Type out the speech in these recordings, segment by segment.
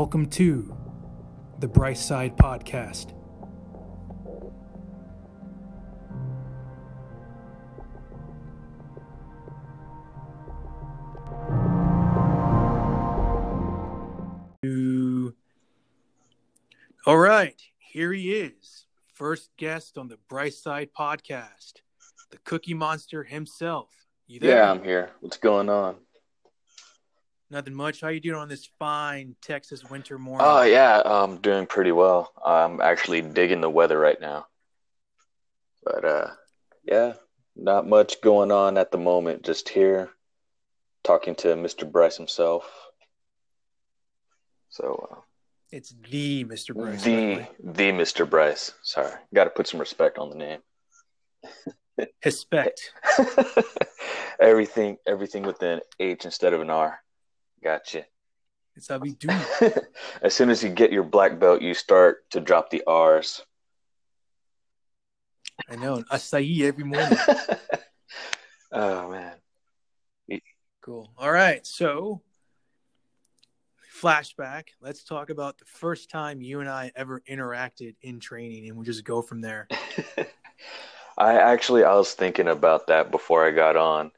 Welcome to the Bryce Side Podcast. All right, here he is, first guest on the Bryce Side Podcast, the Cookie Monster himself. You there? Yeah, I'm here. What's going on? Nothing much. How you doing on this fine Texas winter morning? Oh yeah, I'm doing pretty well. I'm actually digging the weather right now. But uh yeah, not much going on at the moment. Just here talking to Mr. Bryce himself. So uh, it's the Mr. Bryce. the the Mr. Bryce. Sorry. Got to put some respect on the name. Respect. everything everything with an H instead of an R. Gotcha. It's how we do. as soon as you get your black belt, you start to drop the R's. I know. Acai every morning. oh man. Cool. All right. So flashback. Let's talk about the first time you and I ever interacted in training and we'll just go from there. I actually I was thinking about that before I got on.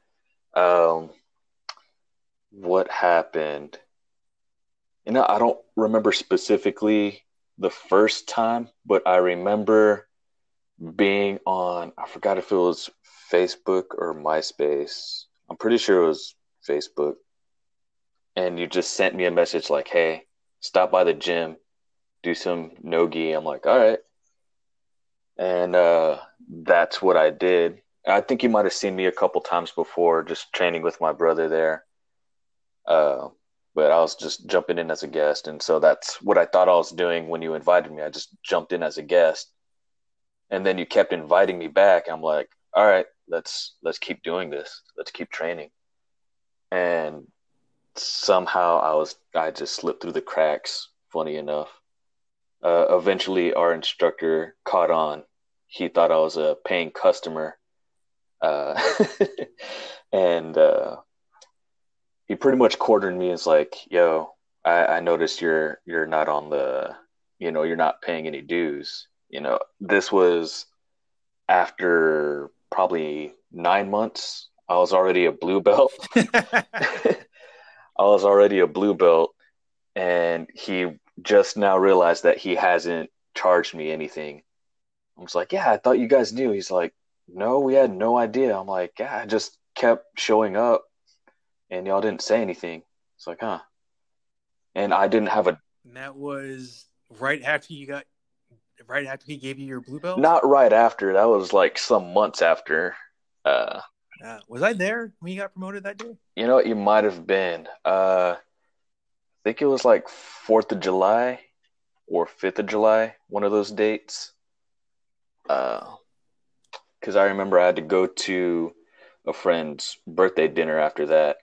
Um what happened. You know, I don't remember specifically the first time, but I remember being on, I forgot if it was Facebook or MySpace. I'm pretty sure it was Facebook. And you just sent me a message like, hey, stop by the gym, do some no gi. I'm like, all right. And uh, that's what I did. I think you might have seen me a couple times before, just training with my brother there. Uh, but I was just jumping in as a guest, and so that's what I thought I was doing when you invited me. I just jumped in as a guest, and then you kept inviting me back. I'm like, all right, let's let's keep doing this. Let's keep training. And somehow I was I just slipped through the cracks. Funny enough, uh, eventually our instructor caught on. He thought I was a paying customer, uh, and uh, he pretty much cornered me. as like, yo, I, I noticed you're you're not on the, you know, you're not paying any dues. You know, this was after probably nine months. I was already a blue belt. I was already a blue belt, and he just now realized that he hasn't charged me anything. I was like, yeah, I thought you guys knew. He's like, no, we had no idea. I'm like, yeah, I just kept showing up and y'all didn't say anything. It's like, huh? And I didn't have a. And that was right after you got, right after he gave you your blue belt. Not right after. That was like some months after. Uh, uh, was I there when you got promoted that day? You know, what you might have been. Uh, I think it was like Fourth of July or Fifth of July, one of those dates. Because uh, I remember I had to go to a friend's birthday dinner after that,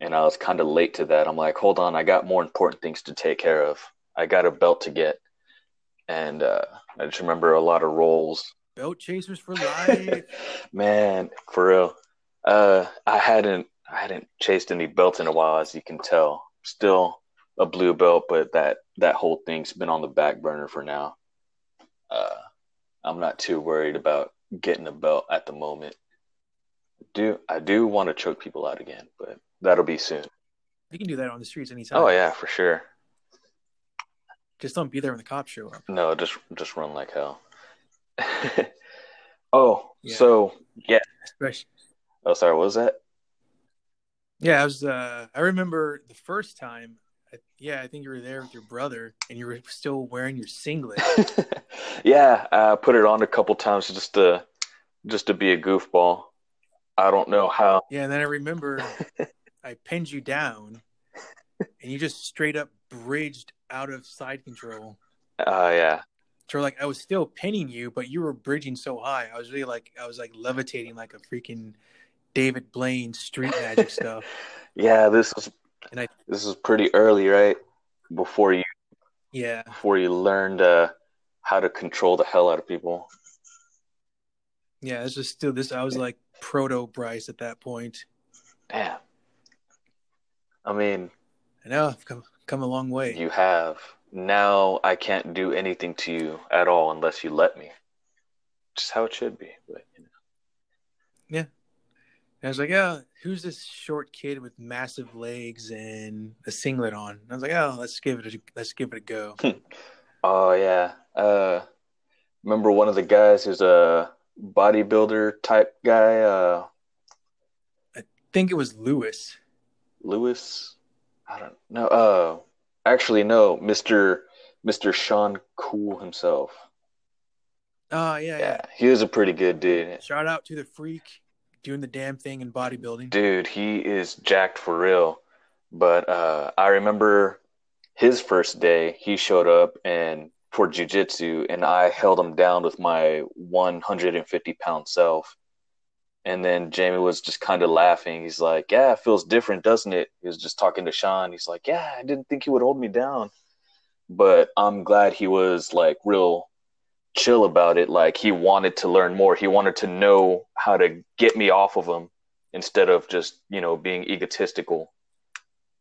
and I was kind of late to that. I'm like, hold on, I got more important things to take care of. I got a belt to get, and uh, I just remember a lot of rolls. Belt chasers for life, man, for real. Uh, I hadn't I hadn't chased any belts in a while, as you can tell. Still a blue belt, but that that whole thing's been on the back burner for now. Uh, I'm not too worried about getting a belt at the moment. I Do I do want to choke people out again, but That'll be soon. You can do that on the streets anytime. Oh yeah, for sure. Just don't be there when the cops show up. No, just just run like hell. oh, yeah. so yeah. Especially. Oh, sorry. What was that? Yeah, I was. Uh, I remember the first time. Yeah, I think you were there with your brother, and you were still wearing your singlet. yeah, I put it on a couple times just to just to be a goofball. I don't know how. Yeah, and then I remember I pinned you down, and you just straight up bridged out of side control. Oh uh, yeah. So like I was still pinning you, but you were bridging so high. I was really like I was like levitating like a freaking David Blaine street magic stuff. Yeah, this was and I, this was pretty early, right? Before you Yeah. Before you learned uh, how to control the hell out of people. Yeah, this was still this I was like proto Bryce at that point. Damn. I mean, I know I've come come a long way. You have. Now I can't do anything to you at all unless you let me. Just how it should be. But, you know. Yeah. And I was like, oh, who's this short kid with massive legs and a singlet on? And I was like, oh, let's give it a let's give it a go. oh yeah. Uh, remember one of the guys who's a bodybuilder type guy. Uh, I think it was Lewis. Lewis. I don't know. Uh, actually, no, Mister Mister Sean Cool himself. Oh yeah, yeah, Yeah, he was a pretty good dude. Shout out to the freak doing the damn thing in bodybuilding. Dude, he is jacked for real. But uh, I remember his first day, he showed up and for jujitsu, and I held him down with my 150 pound self. And then Jamie was just kind of laughing. He's like, "Yeah, it feels different, doesn't it?" He was just talking to Sean. He's like, "Yeah, I didn't think he would hold me down, but I'm glad he was like real chill about it. Like he wanted to learn more. He wanted to know how to get me off of him instead of just you know being egotistical.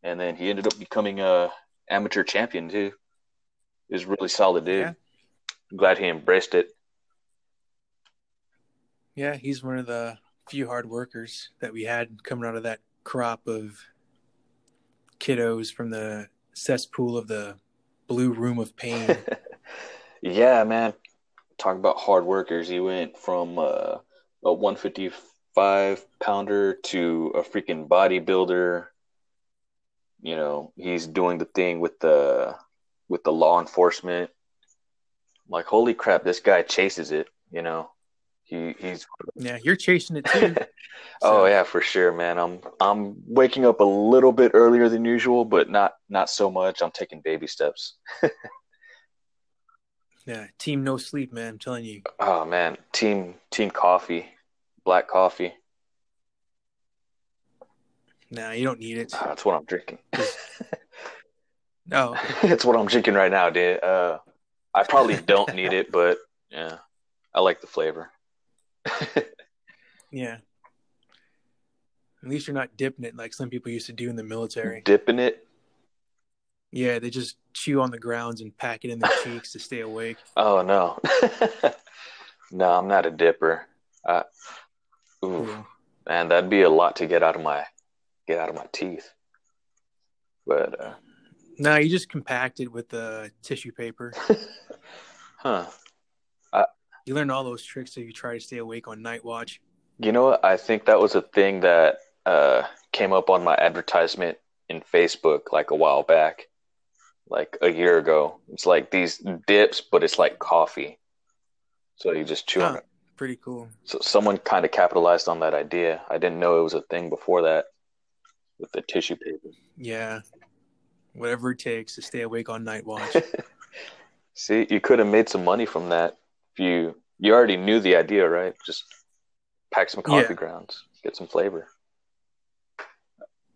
And then he ended up becoming a amateur champion too. He was really solid dude. Yeah. I'm glad he embraced it. Yeah, he's one of the few hard workers that we had coming out of that crop of kiddos from the cesspool of the blue room of pain. yeah, man. Talk about hard workers. He went from uh, a 155 pounder to a freaking bodybuilder. You know, he's doing the thing with the with the law enforcement. like, holy crap, this guy chases it. You know, he he's yeah, you're chasing it too. oh yeah, for sure, man. I'm I'm waking up a little bit earlier than usual, but not not so much. I'm taking baby steps. Yeah, team no sleep, man. I'm telling you. Oh man, team team coffee, black coffee. Nah, you don't need it. Ah, that's what I'm drinking. No, it's what I'm drinking right now, dude. Uh, I probably don't need it, but yeah, I like the flavor. yeah. At least you're not dipping it like some people used to do in the military. Dipping it. Yeah, they just chew on the grounds and pack it in their cheeks to stay awake. Oh no, no, I'm not a dipper. Uh, ooh, Yeah. man, that'd be a lot to get out of my get out of my teeth. But uh, No, you just compact it with the tissue paper. huh? You learn all those tricks if you try to stay awake on night watch. You know what? I think that was a thing that uh, came up on my advertisement in Facebook like a while back, like a year ago. It's like these dips, but it's like coffee. So you just chew on Huh. it. Pretty cool. So someone kind of capitalized on that idea. I didn't know it was a thing before that with the tissue paper. Yeah. Whatever it takes to stay awake on night watch. See, you could have made some money from that if you you already knew the idea, right? Just pack some coffee Yeah. grounds, get some flavor.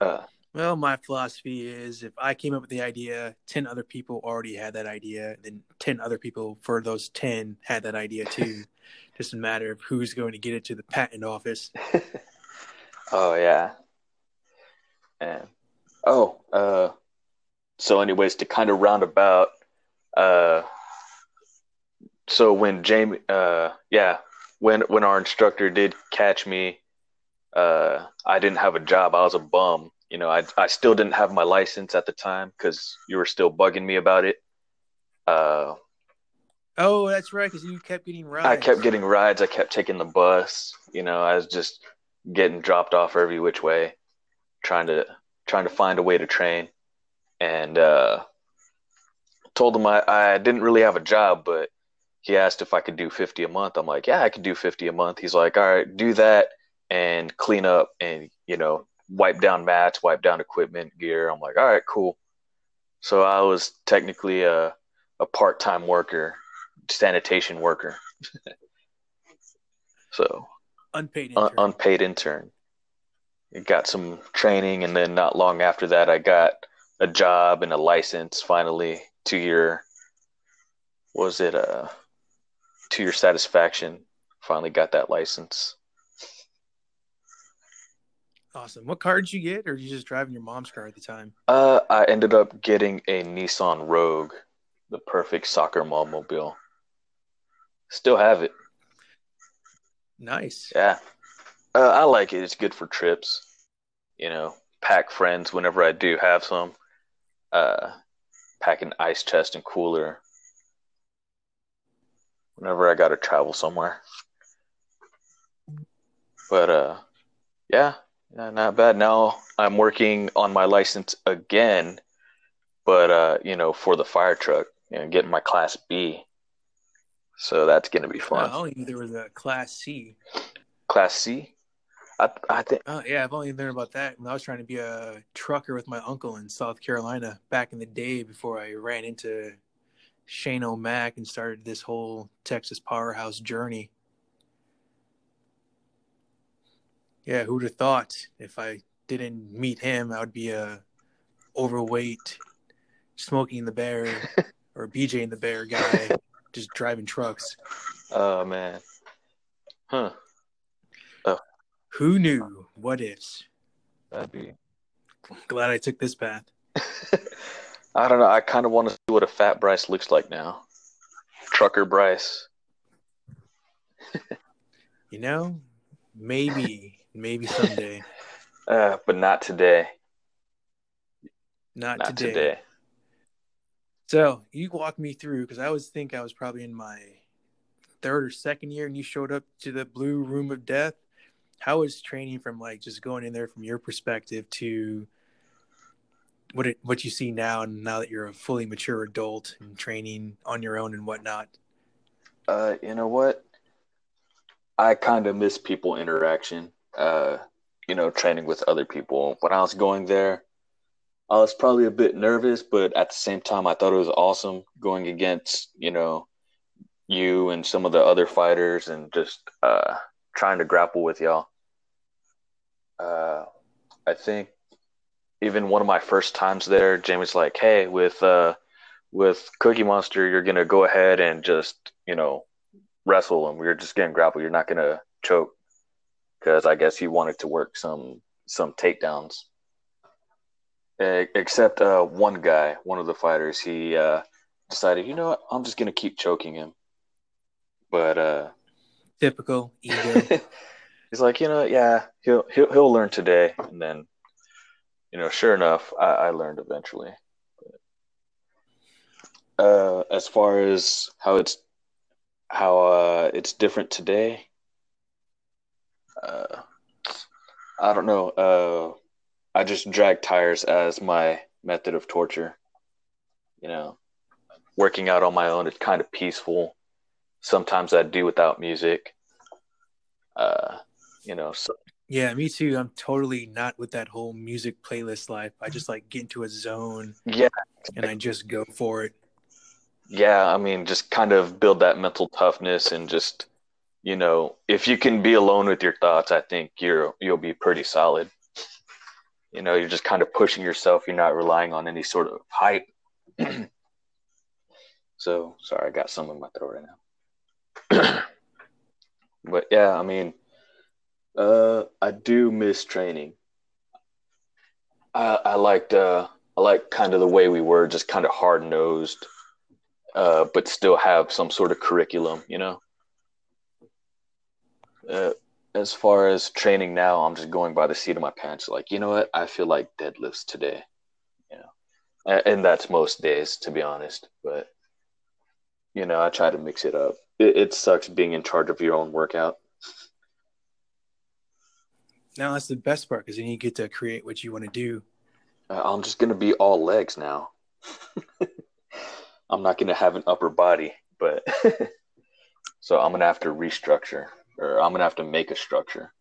Uh, well, my philosophy is if I came up with the idea, 10 other people already had that idea, then 10 other people for those 10 had that idea too. Just a matter of who's going to get it to the patent office. oh yeah. And oh, uh so anyways to kind of round about uh so when Jamie uh yeah, when when our instructor did catch me uh I didn't have a job. I was a bum. You know, I I still didn't have my license at the time cuz you were still bugging me about it. Uh Oh, that's right, because you kept getting rides. I kept getting rides. I kept taking the bus. You know, I was just getting dropped off every which way, trying to trying to find a way to train. And uh, told him I, I didn't really have a job, but he asked if I could do fifty a month. I'm like, yeah, I could do fifty a month. He's like, all right, do that and clean up and you know wipe down mats, wipe down equipment, gear. I'm like, all right, cool. So I was technically a a part time worker sanitation worker. so unpaid un- intern. unpaid intern. Got some training, and then not long after that, I got a job and a license. Finally, to your was it uh to your satisfaction? Finally got that license. Awesome. What car did you get, or did you just driving your mom's car at the time? Uh, I ended up getting a Nissan Rogue, the perfect soccer mom mobile. Still have it. Nice. Yeah. Uh, I like it. It's good for trips. You know, pack friends whenever I do have some. Uh, pack an ice chest and cooler whenever I got to travel somewhere. But uh, yeah, yeah, not bad. Now I'm working on my license again, but uh, you know, for the fire truck, you know, getting my class B. So that's gonna be fun. Oh, I only knew there was a class C. Class C? I I think Oh yeah, I've only learned about that when I was trying to be a trucker with my uncle in South Carolina back in the day before I ran into Shane O'Mac and started this whole Texas powerhouse journey. Yeah, who'd have thought if I didn't meet him, I would be a overweight, smoking the bear or BJ in the bear guy, just driving trucks. oh man. Huh. Oh. Who knew? What ifs? That'd be Glad I took this path. I don't know. I kind of want to see what a fat Bryce looks like now. Trucker Bryce. You know, maybe, maybe someday. Uh, but not today. Not, Not today. today. So you walk me through because I always think I was probably in my third or second year, and you showed up to the blue room of death. How was training from like just going in there from your perspective to what it what you see now, and now that you're a fully mature adult and training on your own and whatnot? Uh, you know what? I kind of miss people interaction. Uh, you know, training with other people. When I was going there, I was probably a bit nervous, but at the same time, I thought it was awesome going against you know you and some of the other fighters and just uh, trying to grapple with y'all. Uh, I think even one of my first times there, Jamie's like, "Hey, with uh, with Cookie Monster, you're gonna go ahead and just you know wrestle him. We're just gonna grapple. You're not gonna choke." Because I guess he wanted to work some some takedowns. Except uh, one guy, one of the fighters, he uh, decided, you know what, I'm just gonna keep choking him. But uh, Typical ego. he's like, you know, yeah, he'll he'll he'll learn today, and then, you know, sure enough, I, I learned eventually. Uh, as far as how it's how uh, it's different today, uh, I don't know. Uh, I just drag tires as my method of torture. You know, working out on my own, it's kind of peaceful. Sometimes I do without music. Uh, you know, so yeah, me too. I'm totally not with that whole music playlist life. I just like get into a zone yeah, and I just go for it. yeah. I mean, just kind of build that mental toughness and just, you know, if you can be alone with your thoughts, I think you're you'll be pretty solid. You know, you're just kind of pushing yourself. You're not relying on any sort of hype. so sorry, I got some in my throat right now. but yeah, I mean, uh, I do miss training. I I liked uh I like kind of the way we were, just kind of hard nosed, uh, but still have some sort of curriculum, you know. Uh, as far as training now, I'm just going by the seat of my pants. Like, you know what? I feel like deadlifts today, you know, and, that's most days, to be honest. But you know, I try to mix it up. It, it sucks being in charge of your own workout. Now that's the best part because then you get to create what you want to do. Uh, I'm just gonna be all legs now. I'm not gonna have an upper body, but so I'm gonna have to restructure, or I'm gonna have to make a structure.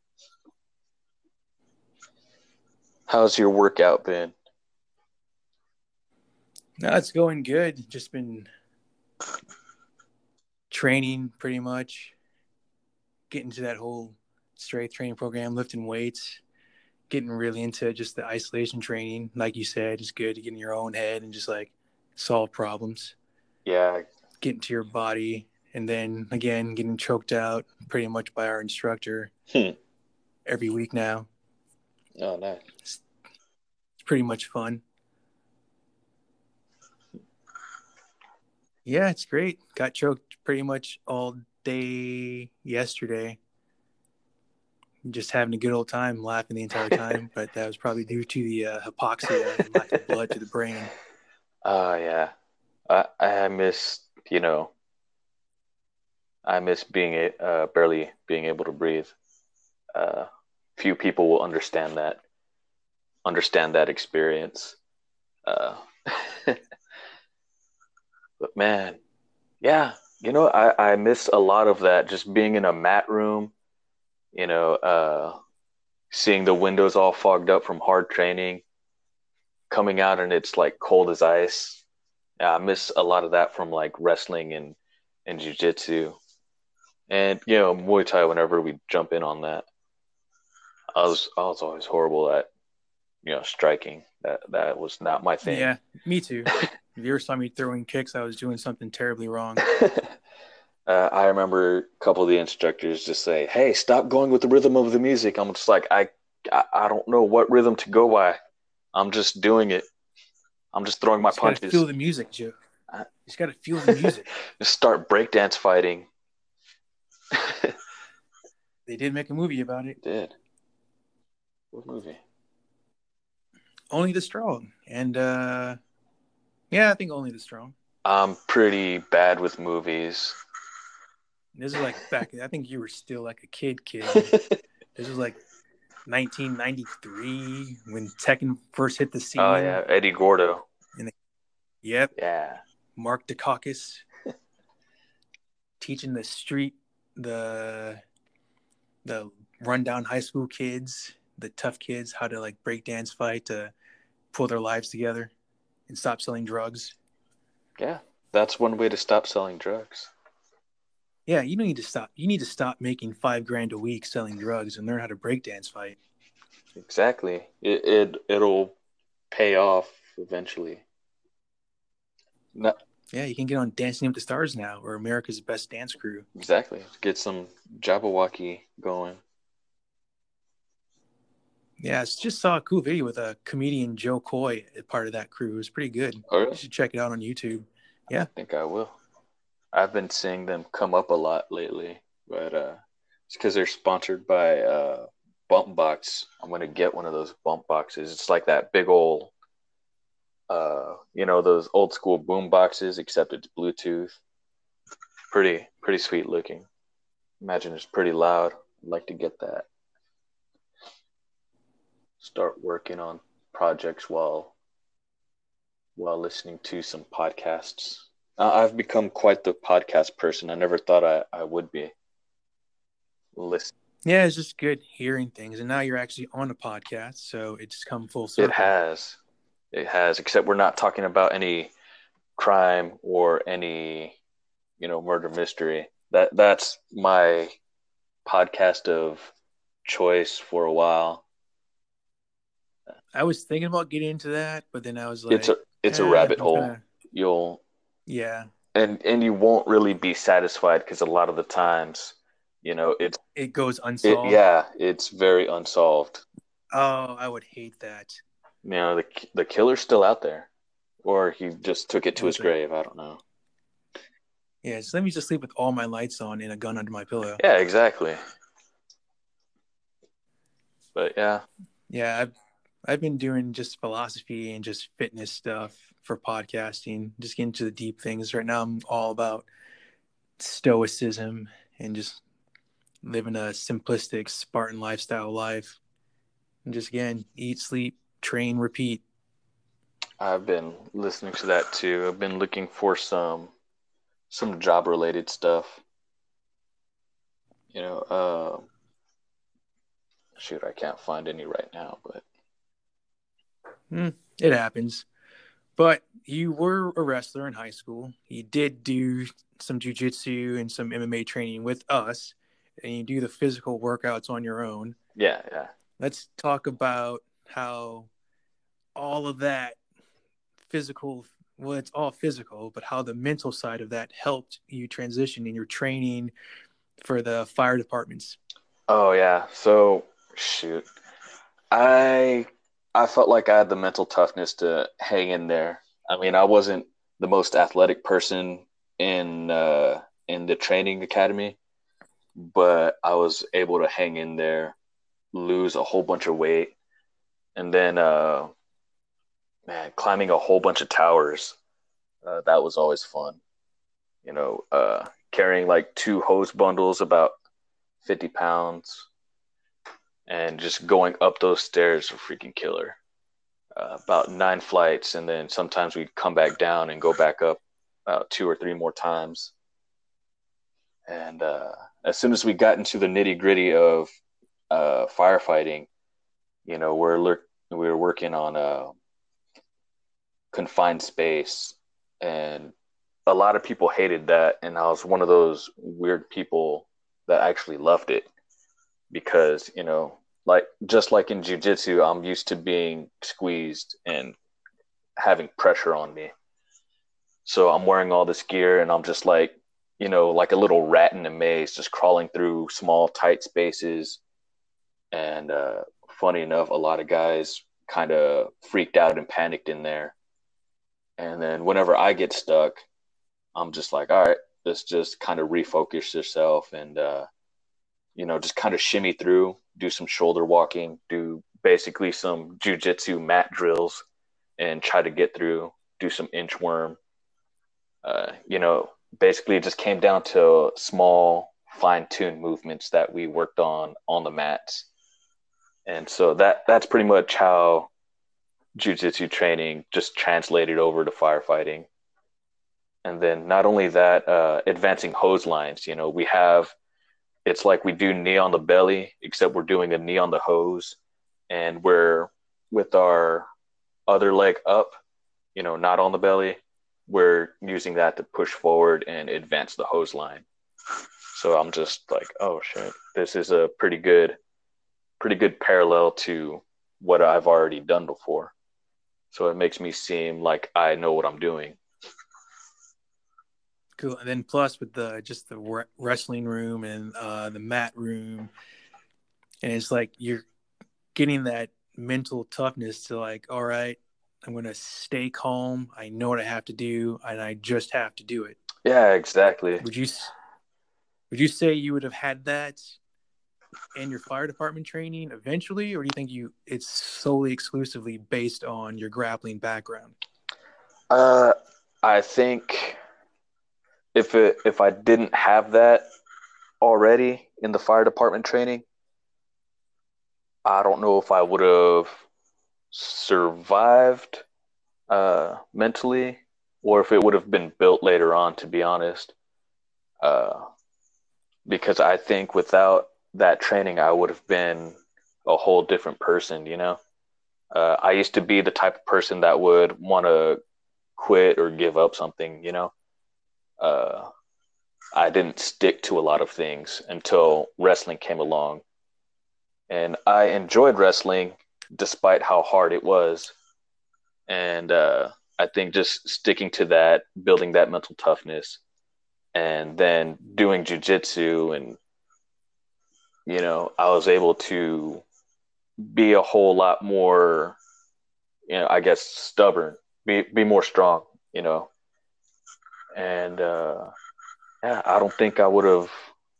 How's your workout been? No, it's going good. Just been training pretty much, getting to that whole strength training program, lifting weights, getting really into just the isolation training. Like you said, it's good to get in your own head and just like solve problems, Yeah, get into your body, and then again, getting choked out pretty much by our instructor Hmm. every week now. Oh, nice. It's pretty much fun. Yeah, it's great. Got choked pretty much all day yesterday. Just having a good old time, laughing the entire time. but that was probably due to the uh, hypoxia and lack of blood to the brain. Oh yeah, I I miss you know. I miss being a uh, barely being able to breathe. Uh, few people will understand that understand that experience. Uh, but man, yeah, you know, I, I miss a lot of that. Just being in a mat room, you know, uh, seeing the windows all fogged up from hard training, coming out and it's like cold as ice. Yeah, I miss a lot of that from like wrestling and and jujitsu, and you know Muay Thai. Whenever we jump in on that, I was I was always horrible at you know striking. That that was not my thing. Yeah, me too. if you ever saw me throwing kicks, I was doing something terribly wrong. uh, I remember a couple of the instructors just say, "Hey, stop going with the rhythm of the music." I'm just like, I I, I don't know what rhythm to go by. I'm just doing it. I'm just throwing my you punches. Feel the music, Joe. You just gotta feel the music. just start breakdance fighting. they did make a movie about it. Did. What movie? Only the Strong. And uh yeah, I think Only the Strong. I'm pretty bad with movies. This is like back I think you were still like a kid kid. this was like 1993 when Tekken first hit the scene. Oh yeah, Eddie Gordo. Yep. Yeah. Mark Dacascos teaching the street the the rundown high school kids, the tough kids, how to like break dance fight to pull their lives together and stop selling drugs. Yeah, that's one way to stop selling drugs. Yeah, you need to stop. You need to stop making five grand a week selling drugs and learn how to break dance fight. Exactly. It, it it'll pay off eventually. No, Yeah, you can get on Dancing with the Stars now, or America's Best Dance Crew. exactly. Get some Jabbawockeez going. Yeah, I just saw a cool video with a comedian Jo Koy, part of that crew. It was pretty good. Oh, really? You should check it out on YouTube. Yeah. I think I will. I've been seeing them come up a lot lately, but uh, it's because they're sponsored by uh, Bump Box. I'm gonna get one of those Bump Boxes. It's like that big old, uh, you know, those old school boom boxes, except it's Bluetooth. Pretty, pretty sweet looking. Imagine it's pretty loud. I'd like to get that. Start working on projects while while listening to some podcasts. I've become quite the podcast person. I never thought I, I would be. Listen, Yeah, it's just good hearing things. And now you're actually on a podcast, so it's come full circle. it has, it has. Except we're not talking about any crime or any, you know, murder mystery. That that's my podcast of choice for a while. I was thinking about getting into that, but then I was like, it's a it's a eh, rabbit hole. kinda- You'll yeah, and and you won't really be satisfied because a lot of the times, you know, it's it goes it, unsolved. yeah, it's very unsolved. Oh, I would hate that. You know, the the killer's still out there, or he just took it to his grave. I don't know. Yeah, so let me just sleep with all my lights on and a gun under my pillow. Yeah, exactly. But yeah, Yeah, I've I've been doing just philosophy and just fitness stuff for podcasting, just getting to the deep things. Right now I'm all about stoicism and just living a simplistic Spartan lifestyle life. And just again, eat, sleep, train, repeat. I've been listening to that too. I've been looking for some some job related stuff. You know, uh, shoot, I can't find any right now, but Hmm, it happens. But you were a wrestler in high school. You did do some jujitsu and some MMA training with us, and you do the physical workouts on your own. yeah, yeah. Let's talk about how all of that physical, well, it's all physical, but how the mental side of that helped you transition in your training for the fire departments. Oh yeah. So shoot. I I felt like I had the mental toughness to hang in there. I mean, I wasn't the most athletic person in uh, in the training academy, but I was able to hang in there, lose a whole bunch of weight, and then uh, man, climbing a whole bunch of towers. Uh, that was always fun. You know, uh, carrying like two hose bundles about fifty pounds and just going up those stairs were freaking killer. Uh, about nine flights, and then sometimes we'd come back down and go back up about two or three more times. And uh, as soon as we got into the nitty gritty of uh, firefighting, you know, we're we were working on a confined space, and a lot of people hated that, and I was one of those weird people that actually loved it because you know like just like in jiu-jitsu i'm used to being squeezed and having pressure on me. So i'm wearing all this gear and i'm just like you know like a little rat in a maze just crawling through small tight spaces. And uh, funny enough a lot of guys kind of freaked out and panicked in there. And then whenever i get stuck i'm just like all right let's just kind of refocus yourself and uh, you know, just kind of shimmy through, do some shoulder walking, do basically some jujitsu mat drills, and try to get through, do some inchworm. Uh, you know, basically it just came down to small, fine-tuned movements that we worked on on the mats, and so that that's pretty much how jujitsu training just translated over to firefighting. And then not only that, uh, advancing hose lines. You know, we have it's like we do knee on the belly, except we're doing a knee on the hose, and we're with our other leg up, you know, not on the belly. We're using that to push forward and advance the hose line. So I'm just like, oh shit, this is a pretty good, pretty good parallel to what I've already done before. So it makes me seem like I know what I'm doing. Cool. And then plus with the just the wrestling room and uh, the mat room, and it's like you're getting that mental toughness to like, all right, I'm gonna stay calm. I know what I have to do, and I just have to do it. Yeah, exactly. Would you would you say you would have had that in your fire department training eventually, or do you think you it's solely exclusively based on your grappling background? Uh, I think if it if I didn't have that already in the fire department training, I don't know if I would have survived uh, mentally or if it would have been built later on. To be honest, uh, because I think without that training, I would have been a whole different person. You know, uh, I used to be the type of person that would want to quit or give up something. You know uh, I didn't stick to a lot of things until wrestling came along. And I enjoyed wrestling despite how hard it was. And uh, I think just sticking to that, building that mental toughness, and then doing jujitsu, and, you know, I was able to be a whole lot more, you know, I guess stubborn, be, be more strong, you know, and uh, yeah, I don't think I would have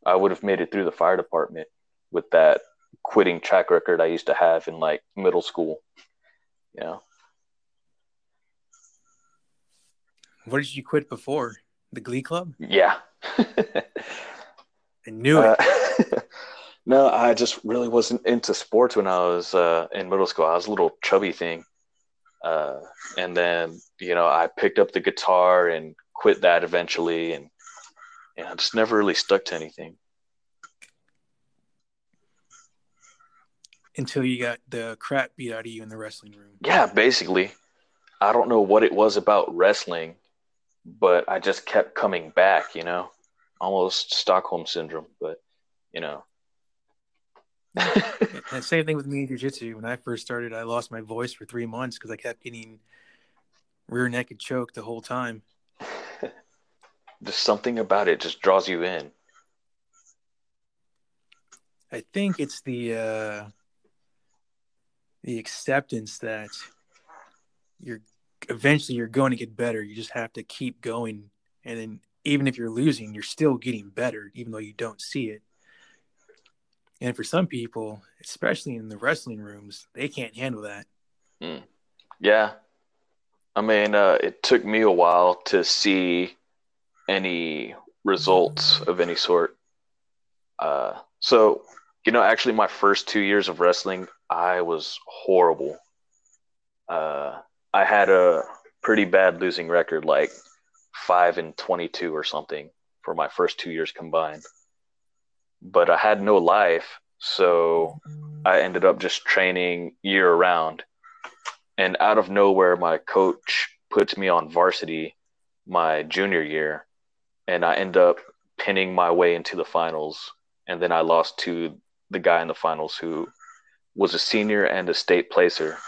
I would have made it through the fire department with that quitting track record I used to have in like middle school. Yeah. What did you quit before? The Glee Club? Yeah. I knew it. Uh, no, I just really wasn't into sports when I was uh, in middle school. I was a little chubby thing. Uh, and then, you know, I picked up the guitar and quit that eventually, and yeah, I just never really stuck to anything. Until you got the crap beat out of you in the wrestling room. Yeah, basically. I don't know what it was about wrestling, but I just kept coming back, you know, almost Stockholm syndrome, but you know. and same thing with me in jiu-jitsu. When I first started, I lost my voice for three months because I kept getting rear naked choke the whole time. There's something about it just draws you in. I think it's the uh, the acceptance that you're eventually you're going to get better. You just have to keep going, and then even if you're losing, you're still getting better, even though you don't see it. And for some people, especially in the wrestling rooms, they can't handle that. Mm. Yeah. I mean, uh, it took me a while to see any results of any sort. Uh, so, you know, actually, my first two years of wrestling, I was horrible. Uh, I had a pretty bad losing record, like five and twenty-two or something, for my first two years combined. But I had no life, so I ended up just training year round. And out of nowhere, my coach puts me on varsity my junior year, and I end up pinning my way into the finals. And then I lost to the guy in the finals who was a senior and a state placer.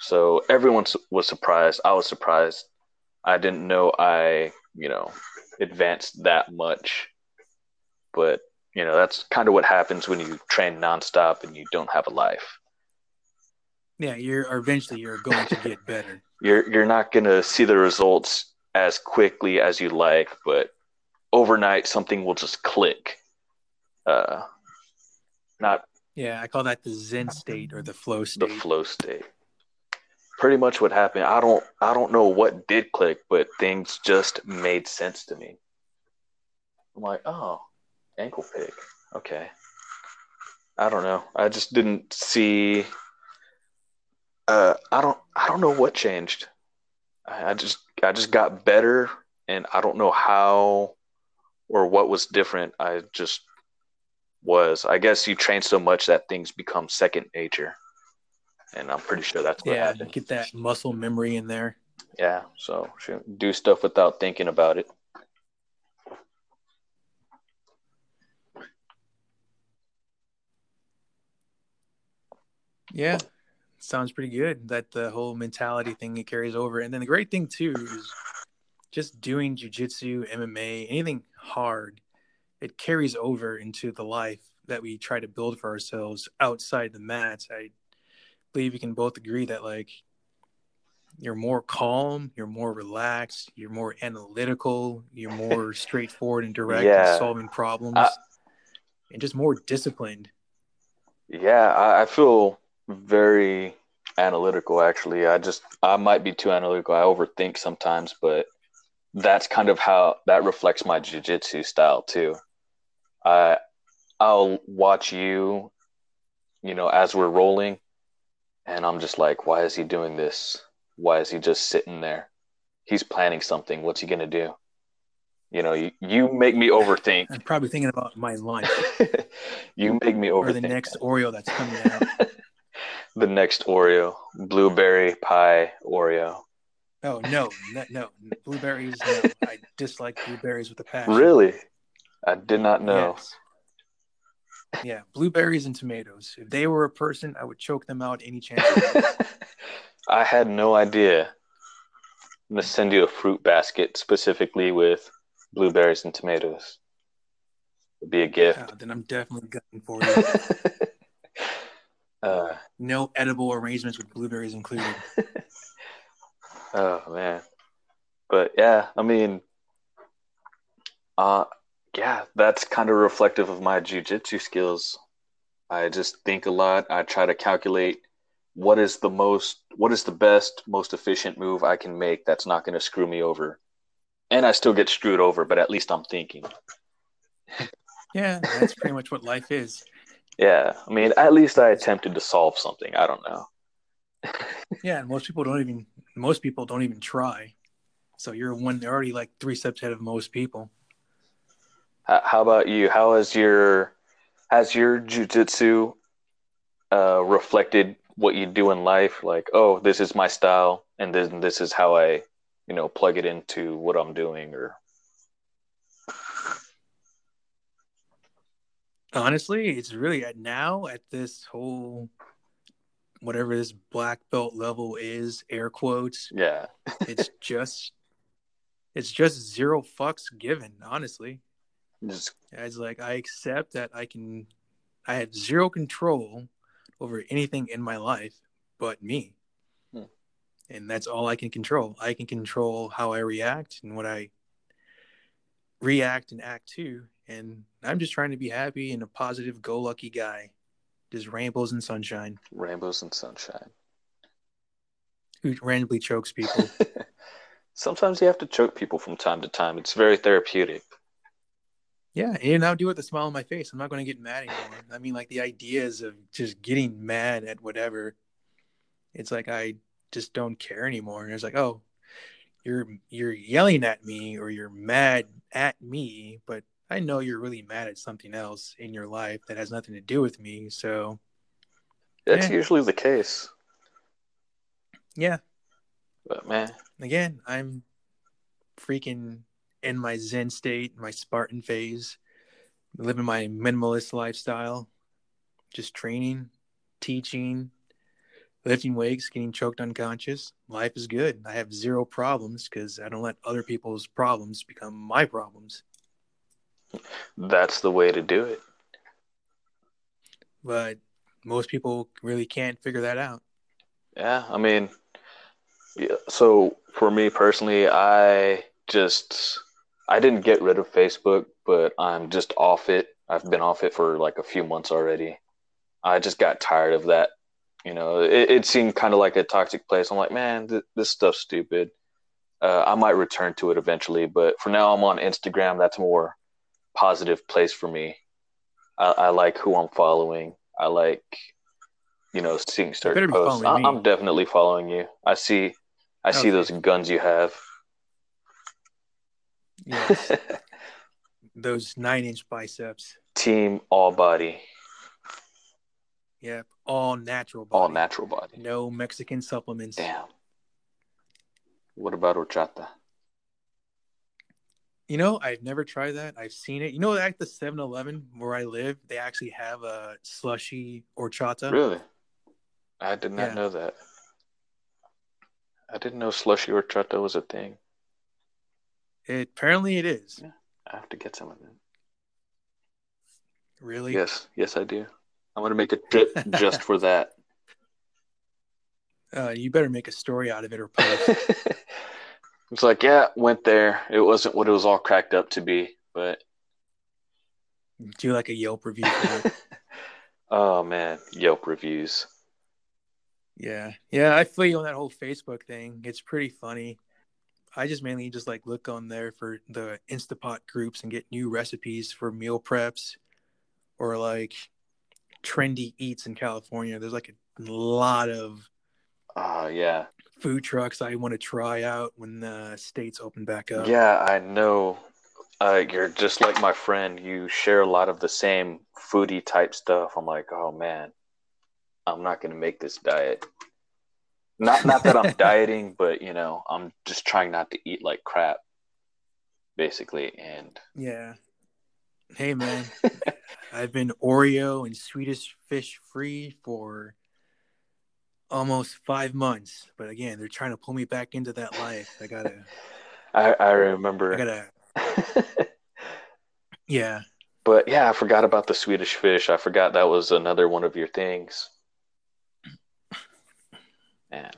So everyone was surprised. I was surprised. I didn't know I, you know, advanced that much. But, you know, that's kind of what happens when you train nonstop and you don't have a life. Yeah, you're eventually you're going to get better. you're you're not going to see the results as quickly as you like, but overnight something will just click. Uh not yeah, I call that the Zen state or the flow state. The flow state. Pretty much what happened. I don't I don't know what did click, but things just made sense to me. I'm like, oh, ankle pick. Okay. I don't know. I just didn't see uh I don't I don't know what changed. I, I just I just got better and I don't know how or what was different. I just was. I guess you train so much that things become second nature, and I'm pretty sure that's what yeah, happened. Get that muscle memory in there. Yeah, so do stuff without thinking about it. Yeah, sounds pretty good. That the whole mentality thing it carries over, and then the great thing too is just doing jujitsu, MMA, anything hard it carries over into the life that we try to build for ourselves outside the mats. I believe we can both agree that like you're more calm, you're more relaxed, you're more analytical, you're more straightforward and direct yeah. in solving problems, I, and just more disciplined. Yeah, I, I feel very analytical. Actually, I just I might be too analytical. I overthink sometimes, but that's kind of how that reflects my jujitsu style too. I I'll watch you, you know, as we're rolling, and I'm just like, why is he doing this? Why is he just sitting there? He's planning something. What's he gonna do? You know, you, you make me overthink. I'm probably thinking about my lunch. you make me overthink. Or the next Oreo that's coming out. the next Oreo, blueberry pie Oreo. Oh no, no, no. blueberries. No. I dislike blueberries with a passion. Really? I did not know. Yes. Yeah, blueberries and tomatoes. If they were a person, I would choke them out any chance. I had no idea. I'm gonna send you a fruit basket specifically with blueberries and tomatoes. It'd be a gift. Yeah, then I'm definitely gunning for you. uh, no edible arrangements with blueberries included. oh man, but yeah, I mean, uh, yeah, that's kind of reflective of my jujitsu skills. I just think a lot. I try to calculate what is the most, what is the best, most efficient move I can make that's not going to screw me over. And I still get screwed over, but at least I'm thinking. Yeah, that's pretty much what life is. Yeah, I mean, at least I attempted to solve something. I don't know. yeah, and most people don't even. Most people don't even try. So you're one. They're already like three steps ahead of most people. How about you? How has your has your jujitsu uh, reflected what you do in life? Like, oh, this is my style, and then this is how I, you know, plug it into what I'm doing, or honestly, it's really at now at this whole whatever this black belt level is, air quotes. Yeah, it's just it's just zero fucks given. Honestly, just... It's like I accept that I can, I have zero control over anything in my life but me. Hmm. And that's all I can control. I can control how I react and what I react and act to. And I'm just trying to be happy and a positive, go lucky guy. Just rainbows and sunshine. Rainbows and sunshine. Who randomly chokes people. Sometimes you have to choke people from time to time. It's very therapeutic. Yeah, and I'll do it with a smile on my face. I'm not going to get mad anymore. I mean, like the ideas of just getting mad at whatever. It's like I just don't care anymore. And it's like, oh, you're you're yelling at me or you're mad at me, but I know you're really mad at something else in your life that has nothing to do with me. So That's Yeah. usually the case. yeah, But man, again, I'm freaking in my Zen state, my Spartan phase, living my minimalist lifestyle, just training, teaching, lifting weights, getting choked unconscious. Life is good. I have zero problems because I don't let other people's problems become my problems. That's the way to do it. But most people really can't figure that out. Yeah, I mean, yeah, so for me personally, I just I didn't get rid of Facebook, but I'm just off it. I've been off it for like a few months already. I just got tired of that. You know, it, it seemed kind of like a toxic place. I'm like, man, th- this stuff's stupid. Uh, I might return to it eventually, but for now, I'm on Instagram. That's more positive place for me. I, I like who I'm following. I like, you know, seeing certain posts. I, I'm definitely following you. I see, I see oh, those guns you have. Yes, those nine inch biceps. Team all body, Yep, all natural body. all natural body. No Mexican supplements. Damn. What about horchata? You know, I've never tried that. I've seen it. You know, at the 7 Eleven where I live, they actually have a slushy horchata. Really? I did not Yeah. know that. I didn't know slushy horchata was a thing. It, apparently, it is. I have to get some of it. Really? Yes, yes, I do. I'm gonna make a trip just for that. Uh, you better make a story out of it or post. It's like, yeah, went there. It wasn't what it was all cracked up to be, but Do like a Yelp review oh man, Yelp reviews. Yeah. Yeah, I feel you on that whole Facebook thing. It's pretty funny. I just mainly just like look on there for the Instapot groups and get new recipes for meal preps or like trendy eats in California. There's like a lot of Oh yeah, food trucks I want to try out when the states open back up. yeah, I know. Uh, you're just like my friend. You share a lot of the same foodie type stuff. I'm like, oh man, I'm not gonna make this diet. Not not that I'm dieting, but you know, I'm just trying not to eat like crap, basically. And Yeah. Hey man, I've been Oreo and Swedish fish free for almost five months. But again, they're trying to pull me back into that life. I gotta, I I remember. I gotta, yeah. but yeah, I forgot about the Swedish fish. I forgot that was another one of your things. Man,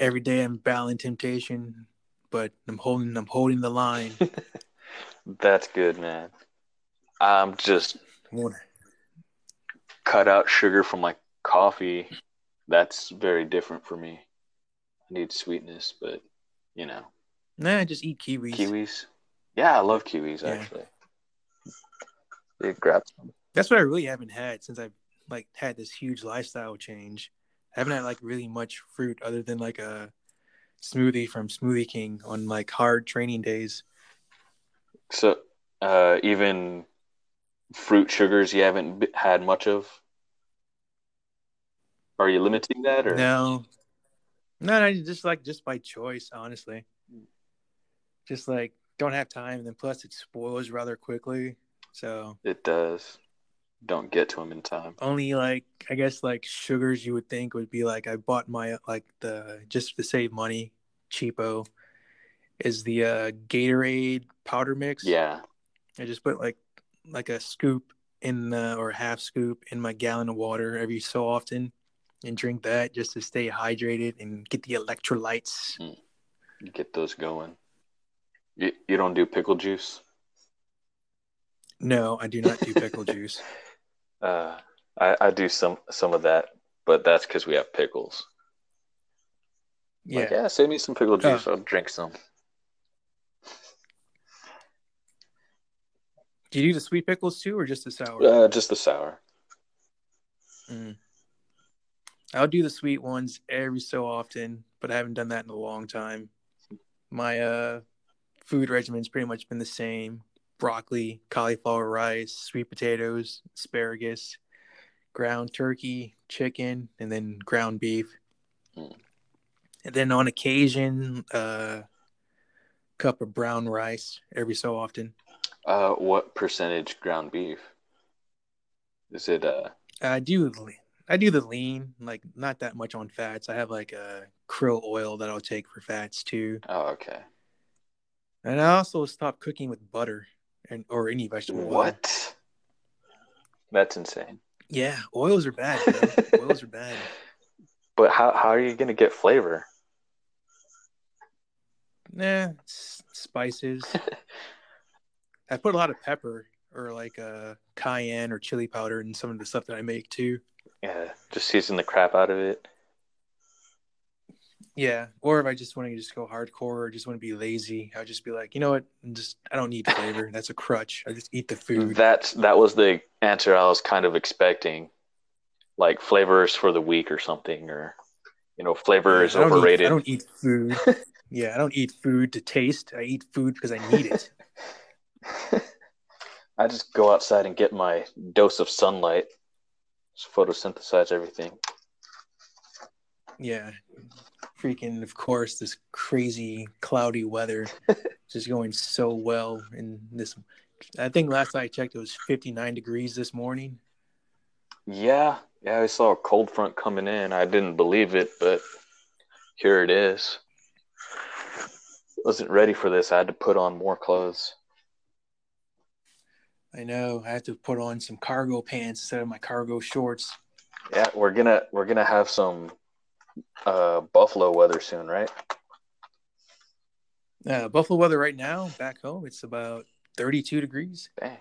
Every day I'm battling temptation, but I'm holding, I'm holding the line. that's good, man. I'm just cut out sugar from my coffee. That's very different for me. I need sweetness, but you know, Nah, just eat kiwis. kiwis. Yeah, I love kiwis Yeah. actually. Yeah, grab some. That's what I really haven't had since I've like had this huge lifestyle change. I haven't had like really much fruit other than like a smoothie from Smoothie King on like hard training days. So, uh, even fruit sugars you haven't had much of. Are you limiting that, or No, no, no, just like just by choice, honestly. Just like don't have time, and then plus it spoils rather quickly. So it does? Don't get to them in time. only like I guess like sugars you would think would be like I bought my like the just to save money, cheapo, is the uh Gatorade powder mix. Yeah, I just put like like a scoop in uh, or half scoop in my gallon of water every so often, and drink that just to stay hydrated and get the electrolytes. Mm. Get those going. You you don't do pickle juice? No, I do not do pickle juice. Uh, I I do some some of that, but that's because we have pickles. Yeah, Like, yeah, save me some pickle juice. I'll drink some. do you do the sweet pickles too, or just the sour? Uh, just the sour. Mm. I'll do the sweet ones every so often, but I haven't done that in a long time. My uh, food regimen's pretty much been the same: broccoli, cauliflower rice, sweet potatoes, asparagus, ground turkey, chicken, and then ground beef. Mm. And then on occasion, a uh, cup of brown rice every so often. Uh, what percentage ground beef? Is it uh? I do I do the lean, like not that much on fats. I have like a krill oil that I'll take for fats too. Oh, okay. And I also stopped cooking with butter and or any vegetable oil. What? That's insane. Yeah, oils are bad. Oils are bad. But how how are you gonna get flavor? Nah, spices. I put a lot of pepper or like uh, cayenne or chili powder in some of the stuff that I make too. Yeah, just season the crap out of it. Yeah, or if I just want to just go hardcore or just want to be lazy, I'll just be like, you know what? I'm just I don't need flavor. That's a crutch. I just eat the food. That's that was the answer I was kind of expecting. Like flavors for the week or something, or you know, flavor Yeah, is I don't eat- overrated. I don't eat food. yeah, I don't eat food to taste. I eat food because I need it. I just go outside and get my dose of sunlight, photosynthesize everything. Yeah. Freaking, of course, this crazy cloudy weather just going so well in this. I think last I checked, it was 59 degrees this morning. Yeah, yeah, I saw a cold front coming in. I didn't believe it, but here it is. Wasn't ready for this. I had to put on more clothes. I know. I have to put on some cargo pants instead of my cargo shorts. Yeah, we're gonna we're gonna have some uh buffalo weather soon, right? Uh, Buffalo weather right now, back home, it's about 32 degrees Dang.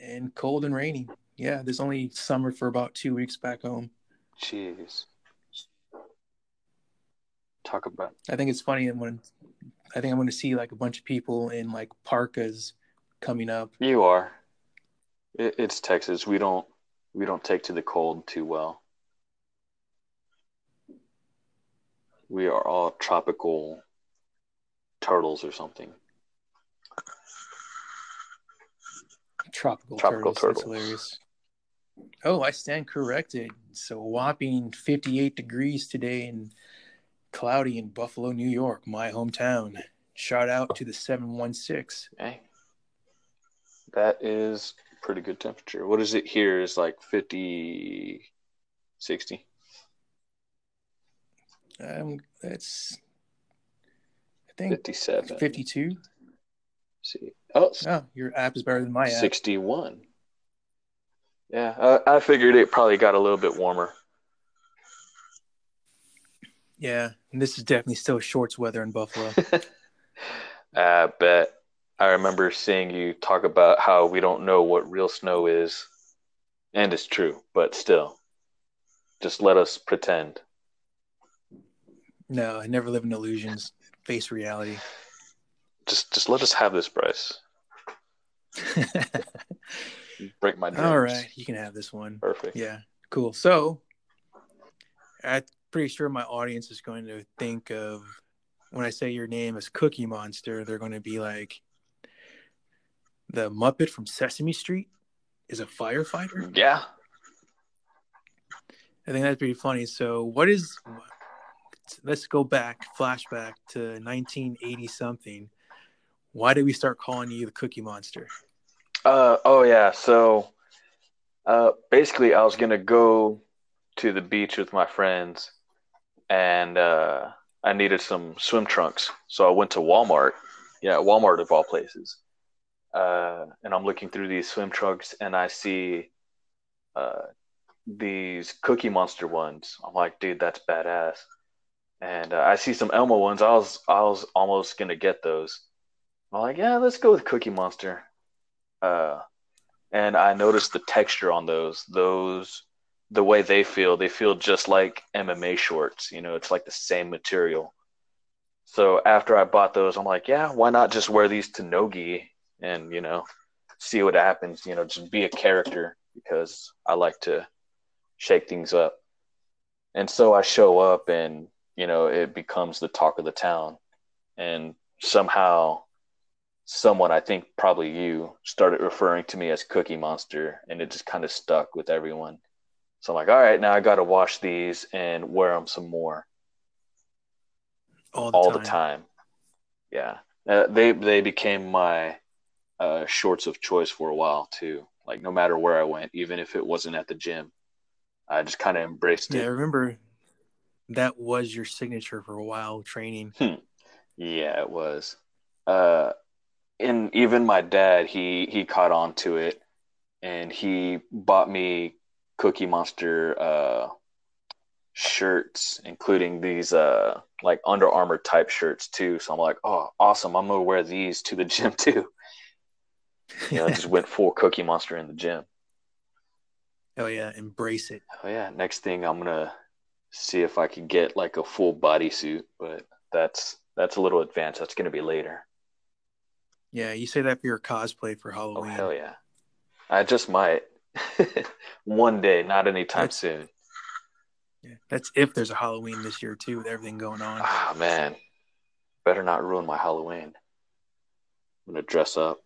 and cold and rainy. Yeah, there's only summer for about two weeks back home. Jeez. Talk about I think it's funny when I think I'm going to see like a bunch of people in like parkas coming up. you are. It, it's Texas. We don't we don't take to the cold too well. We are all tropical turtles or something. Tropical, Tropical turtles. That's turtles. hilarious. Oh, I stand corrected. So whopping 58 degrees today and cloudy in Buffalo, New York, my hometown. Shout out to the 716. Hey. That is pretty good temperature. What is it here? Is like 50 60. Um, that's I think 57. 52. see. Oh, Oh, your app is better than my app. 61. Yeah, I, I figured it probably got a little bit warmer. Yeah, and this is definitely still shorts weather in Buffalo. I bet. I remember seeing you talk about how we don't know what real snow is, and it's true, but still, just let us pretend. no, I never live in illusions. Face reality. Just, just let us have this, Bryce. Break my dreams. All right, you can have this one. Perfect. Yeah, cool. So, I'm pretty sure my audience is going to think of when I say your name as Cookie Monster, they're going to be like, the Muppet from Sesame Street is a firefighter. Yeah. I think that's pretty funny. So, what is? Let's go back, flashback to 1980 something. Why did we start calling you the Cookie Monster? Uh, oh yeah. So, uh, basically, I was gonna go to the beach with my friends, and uh, I needed some swim trunks. So I went to Walmart. Yeah, Walmart of all places, uh, and I'm looking through these swim trunks, and I see uh, these Cookie Monster ones. I'm like, dude, that's badass. And uh, I see some Elmo ones. I was I was almost gonna get those. I'm like, yeah, let's go with Cookie Monster. Uh, and I noticed the texture on those. Those the way they feel, they feel just like MMA shorts. You know, it's like the same material. So after I bought those, I'm like, yeah, why not just wear these to Nogi and you know see what happens. You know, just be a character because I like to shake things up. And so I show up, and you know, it becomes the talk of the town, and somehow someone I think probably you started referring to me as Cookie Monster, and it just kind of stuck with everyone. So I'm like, all right, now I got to wash these and wear them some more. All the all time. the time. Yeah, uh, they they became my uh, shorts of choice for a while too. Like no matter where I went, even if it wasn't at the gym, I just kind of embraced yeah, it. I remember that was your signature for a while training. Hmm. Yeah, it was. Uh, and even my dad, he he caught on to it, and he bought me Cookie Monster uh, shirts, including these uh, like Under Armour type shirts too. So I'm like, oh, awesome! I'm gonna wear these to the gym too. You know, I just went full Cookie Monster in the gym. Oh yeah, embrace it. Oh yeah, next thing I'm gonna see if I could get like a full bodysuit, but that's that's a little advanced. That's gonna be later. Yeah, you say that for your cosplay for Halloween. Oh Halloween. hell yeah! I just might one day, not anytime That's- soon. Yeah, That's if there's a Halloween this year too, with everything going on. Ah man, better not ruin my Halloween. I'm gonna dress up.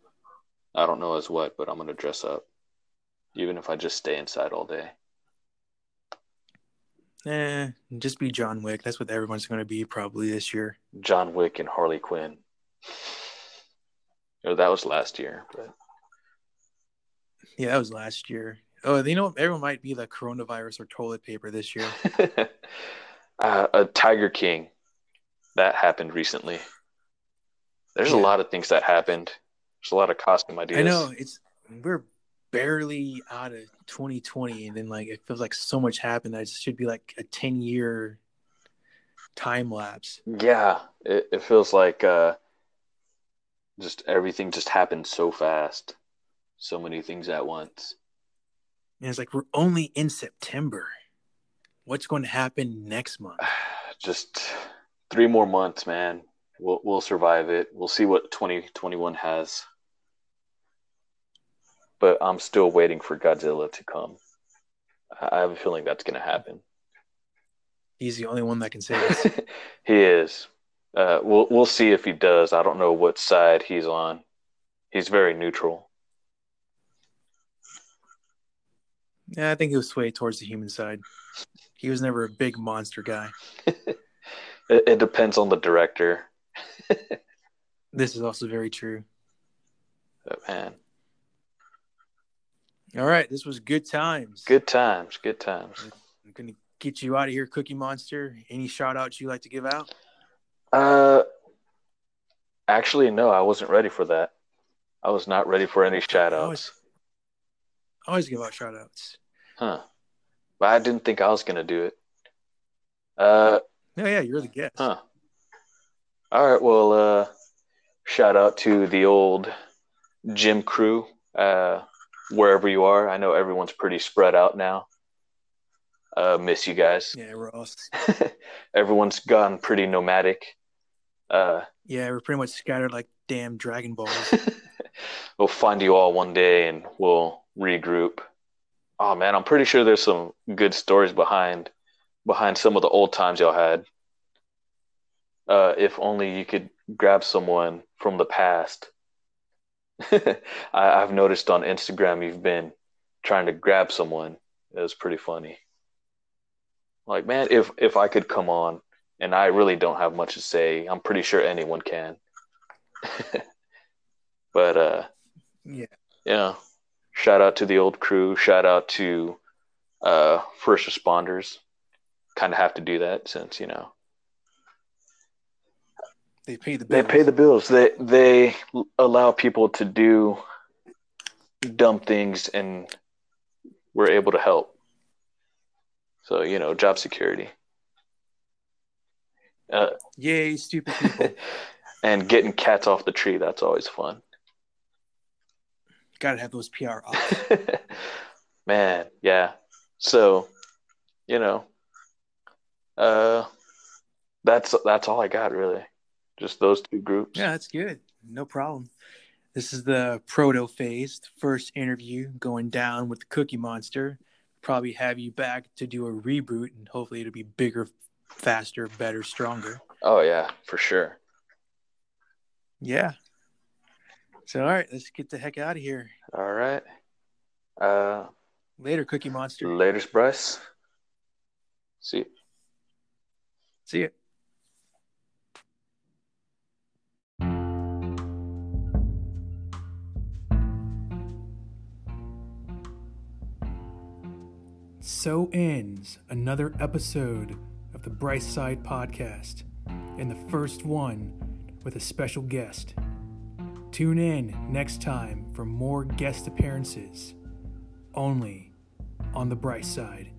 I don't know as what, but I'm gonna dress up, even if I just stay inside all day. Eh, just be John Wick. That's what everyone's going to be probably this year. John Wick and Harley Quinn. Oh, that was last year, but Yeah, that was last year. Oh, you know, everyone might be the coronavirus or toilet paper this year. uh, a Tiger King that happened recently. There's a lot of things that happened. There's a lot of costume ideas. I know it's we're barely out of 2020, and then like it feels like so much happened. That it should be like a 10 year time lapse. Yeah, it, it feels like uh, just everything just happened so fast. So many things at once. And it's like we're only in September. What's going to happen next month? Just three more months, man. We'll we'll survive it. We'll see what 2021 has. But I'm still waiting for Godzilla to come. I have a feeling that's going to happen. He's the only one that can say this. he is. Uh, we'll we'll see if he does. I don't know what side he's on. He's very neutral. yeah, I think he was swayed towards the human side. He was never a big monster guy. It, it depends on the director. This is also very true. But man, All right, this was good times. good times, good times. I'm gonna get you out of here, Cookie Monster. Any shout outs you like to give out? Uh, actually, no, I wasn't ready for that. I was not ready for any shout outs. I always give out shout outs. Huh. But I didn't think I was going to do it. Uh, No, yeah, you're the guest. huh. All right. Well, uh, shout out to the old gym crew, uh, wherever you are. I know everyone's pretty spread out now. Uh, miss you guys. Yeah, we're all Everyone's gone pretty nomadic. Uh, yeah, we're pretty much scattered like damn Dragon Balls. we'll find you all one day and we'll regroup. Oh man, I'm pretty sure there's some good stories behind behind some of the old times y'all had. Uh, if only you could grab someone from the past. I, I've noticed on Instagram you've been trying to grab someone. It was pretty funny. Like, man, if if I could come on, and I really don't have much to say, I'm pretty sure anyone can. but uh, yeah, yeah, shout out to the old crew. Shout out to uh, first responders. Kind of have to do that since you know They pay the bills. They pay the bills. They they allow people to do dumb things, and we're able to help. So you know, job security. Uh, Yay, stupid people. and getting cats off the tree, that's always fun. Gotta have those PR ops. Man, yeah. So, you know, uh, that's that's all I got really. Just those two groups. Yeah, that's good. No problem. This is the proto phase, the first interview going down with the Cookie Monster. Probably have you back to do a reboot, and hopefully it'll be bigger, faster, better, stronger. Oh yeah, for sure. Yeah. So all right, let's get the heck out of here. All right. Uh, Later, Cookie Monster. Later, Bryce. See. You. See ya. So ends another episode of the Bryce Side Podcast, and the first one with a special guest. Tune in next time for more guest appearances, only on the Bryce Side.